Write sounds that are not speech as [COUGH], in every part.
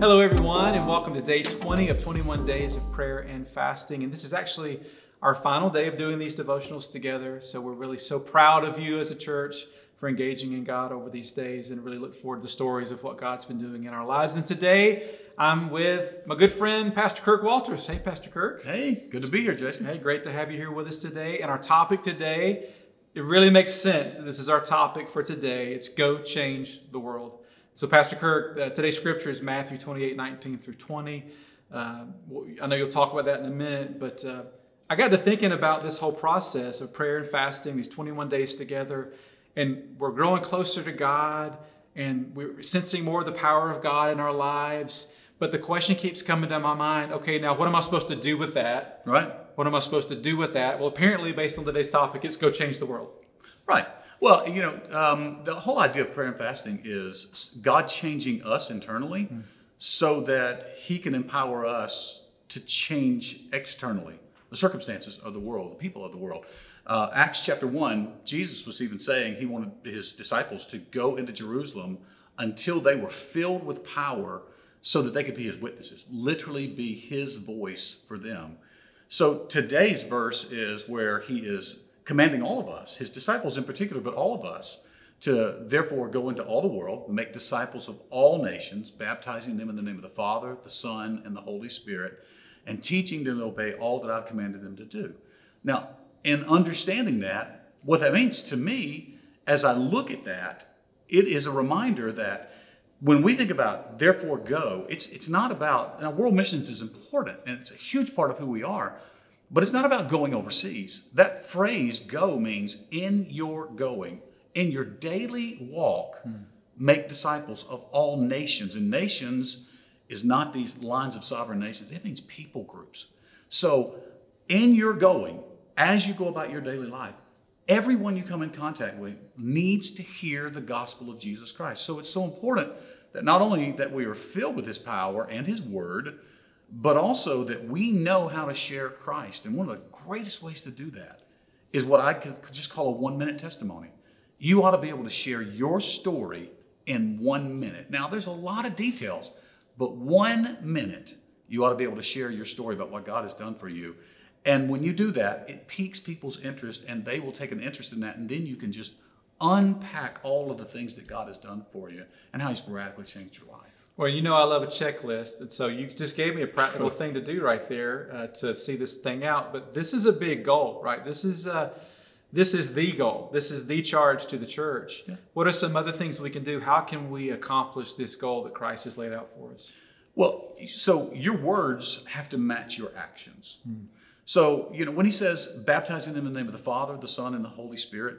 Hello, everyone, and welcome to day 20 of 21 days of prayer and fasting. And this is actually our final day of doing these devotionals together. So we're really so proud of you as a church for engaging in God over these days and really look forward to the stories of what God's been doing in our lives. And today I'm with my good friend, Pastor Kirk Walters. Hey, Pastor Kirk. Hey, good to be here, Jason. Hey, great to have you here with us today. And our topic today, it really makes sense that this is our topic for today. It's Go Change the World. So, Pastor Kirk, uh, today's scripture is Matthew 28 19 through 20. Uh, I know you'll talk about that in a minute, but uh, I got to thinking about this whole process of prayer and fasting, these 21 days together, and we're growing closer to God, and we're sensing more of the power of God in our lives. But the question keeps coming to my mind okay, now what am I supposed to do with that? Right. What am I supposed to do with that? Well, apparently, based on today's topic, it's go change the world. Right. Well, you know, um, the whole idea of prayer and fasting is God changing us internally mm. so that He can empower us to change externally the circumstances of the world, the people of the world. Uh, Acts chapter 1, Jesus was even saying he wanted his disciples to go into Jerusalem until they were filled with power so that they could be his witnesses, literally be his voice for them. So today's verse is where he is commanding all of us, his disciples in particular, but all of us, to therefore go into all the world, make disciples of all nations, baptizing them in the name of the Father, the Son, and the Holy Spirit, and teaching them to obey all that I've commanded them to do. Now, in understanding that, what that means to me, as I look at that, it is a reminder that when we think about therefore go, it's it's not about now world missions is important and it's a huge part of who we are, but it's not about going overseas. That phrase go means in your going, in your daily walk, hmm. make disciples of all nations. And nations is not these lines of sovereign nations, it means people groups. So in your going, as you go about your daily life, everyone you come in contact with needs to hear the gospel of Jesus Christ. So it's so important that not only that we are filled with his power and his word, but also that we know how to share Christ. And one of the greatest ways to do that is what I could just call a one minute testimony. You ought to be able to share your story in one minute. Now, there's a lot of details, but one minute, you ought to be able to share your story about what God has done for you. And when you do that, it piques people's interest and they will take an interest in that. And then you can just unpack all of the things that God has done for you and how He's radically changed your life. Well, you know, I love a checklist. And so you just gave me a practical thing to do right there uh, to see this thing out. But this is a big goal, right? This is, uh, this is the goal. This is the charge to the church. Yeah. What are some other things we can do? How can we accomplish this goal that Christ has laid out for us? Well, so your words have to match your actions. Hmm. So, you know, when he says baptizing in the name of the Father, the Son, and the Holy Spirit,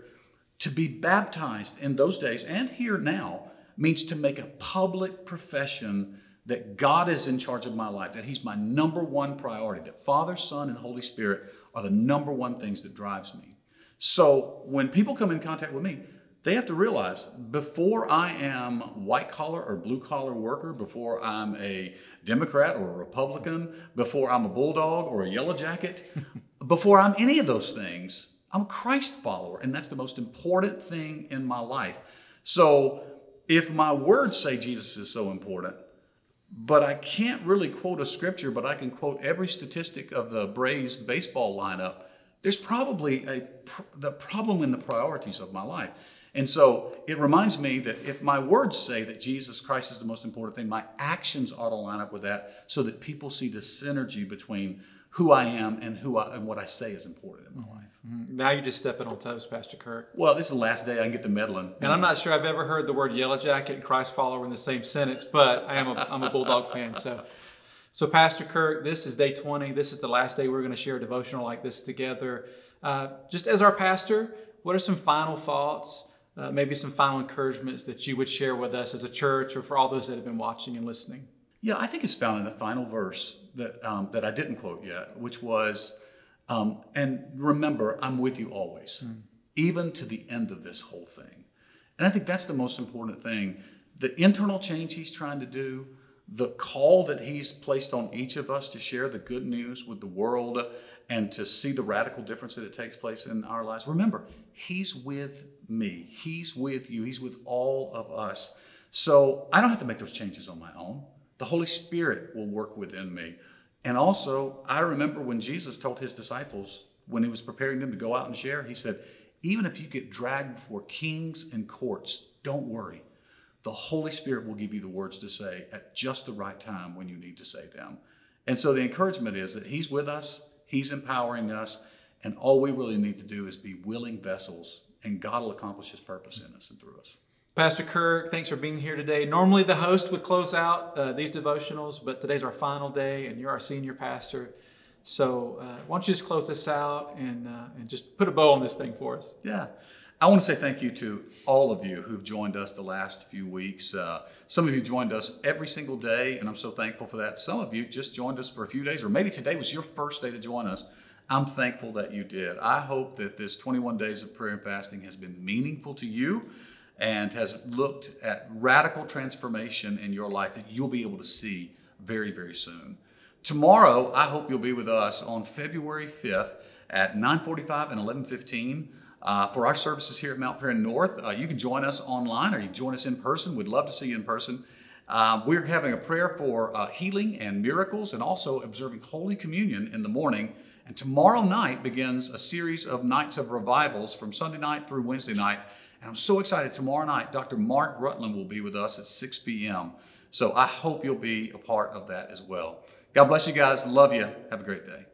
to be baptized in those days and here now means to make a public profession that God is in charge of my life, that He's my number one priority, that Father, Son, and Holy Spirit are the number one things that drives me. So when people come in contact with me, they have to realize before I am white collar or blue collar worker, before I'm a Democrat or a Republican, before I'm a bulldog or a yellow jacket, [LAUGHS] before I'm any of those things, I'm a Christ follower, and that's the most important thing in my life. So if my words say Jesus is so important, but I can't really quote a scripture, but I can quote every statistic of the Braves baseball lineup, there's probably a the problem in the priorities of my life. And so it reminds me that if my words say that Jesus Christ is the most important thing, my actions ought to line up with that so that people see the synergy between who I am and who I, and what I say is important in my life. Mm-hmm. Now you're just stepping on toes, Pastor Kirk. Well, this is the last day I can get the meddling. And I'm not sure I've ever heard the word yellow jacket and Christ follower in the same sentence, but I am a, I'm a Bulldog fan. So, so Pastor Kirk, this is day 20. This is the last day we're going to share a devotional like this together. Uh, just as our pastor, what are some final thoughts, uh, maybe some final encouragements that you would share with us as a church or for all those that have been watching and listening? Yeah, I think it's found in the final verse that, um, that I didn't quote yet, which was, um, and remember, I'm with you always, mm. even to the end of this whole thing. And I think that's the most important thing. The internal change he's trying to do, the call that he's placed on each of us to share the good news with the world and to see the radical difference that it takes place in our lives. Remember, he's with me, he's with you, he's with all of us. So I don't have to make those changes on my own. The Holy Spirit will work within me. And also, I remember when Jesus told his disciples, when he was preparing them to go out and share, he said, Even if you get dragged before kings and courts, don't worry. The Holy Spirit will give you the words to say at just the right time when you need to say them. And so the encouragement is that He's with us, He's empowering us, and all we really need to do is be willing vessels, and God will accomplish His purpose in us and through us. Pastor Kirk, thanks for being here today. Normally, the host would close out uh, these devotionals, but today's our final day, and you're our senior pastor. So, uh, why don't you just close this out and, uh, and just put a bow on this thing for us? Yeah. I want to say thank you to all of you who've joined us the last few weeks. Uh, some of you joined us every single day, and I'm so thankful for that. Some of you just joined us for a few days, or maybe today was your first day to join us. I'm thankful that you did. I hope that this 21 days of prayer and fasting has been meaningful to you and has looked at radical transformation in your life that you'll be able to see very, very soon. Tomorrow, I hope you'll be with us on February 5th at 9:45 and 11:15 uh, for our services here at Mount Paran North. Uh, you can join us online or you can join us in person. We'd love to see you in person. Uh, we're having a prayer for uh, healing and miracles and also observing Holy Communion in the morning. And tomorrow night begins a series of nights of revivals from Sunday night through Wednesday night. And I'm so excited. Tomorrow night, Dr. Mark Rutland will be with us at 6 p.m. So I hope you'll be a part of that as well. God bless you guys. Love you. Have a great day.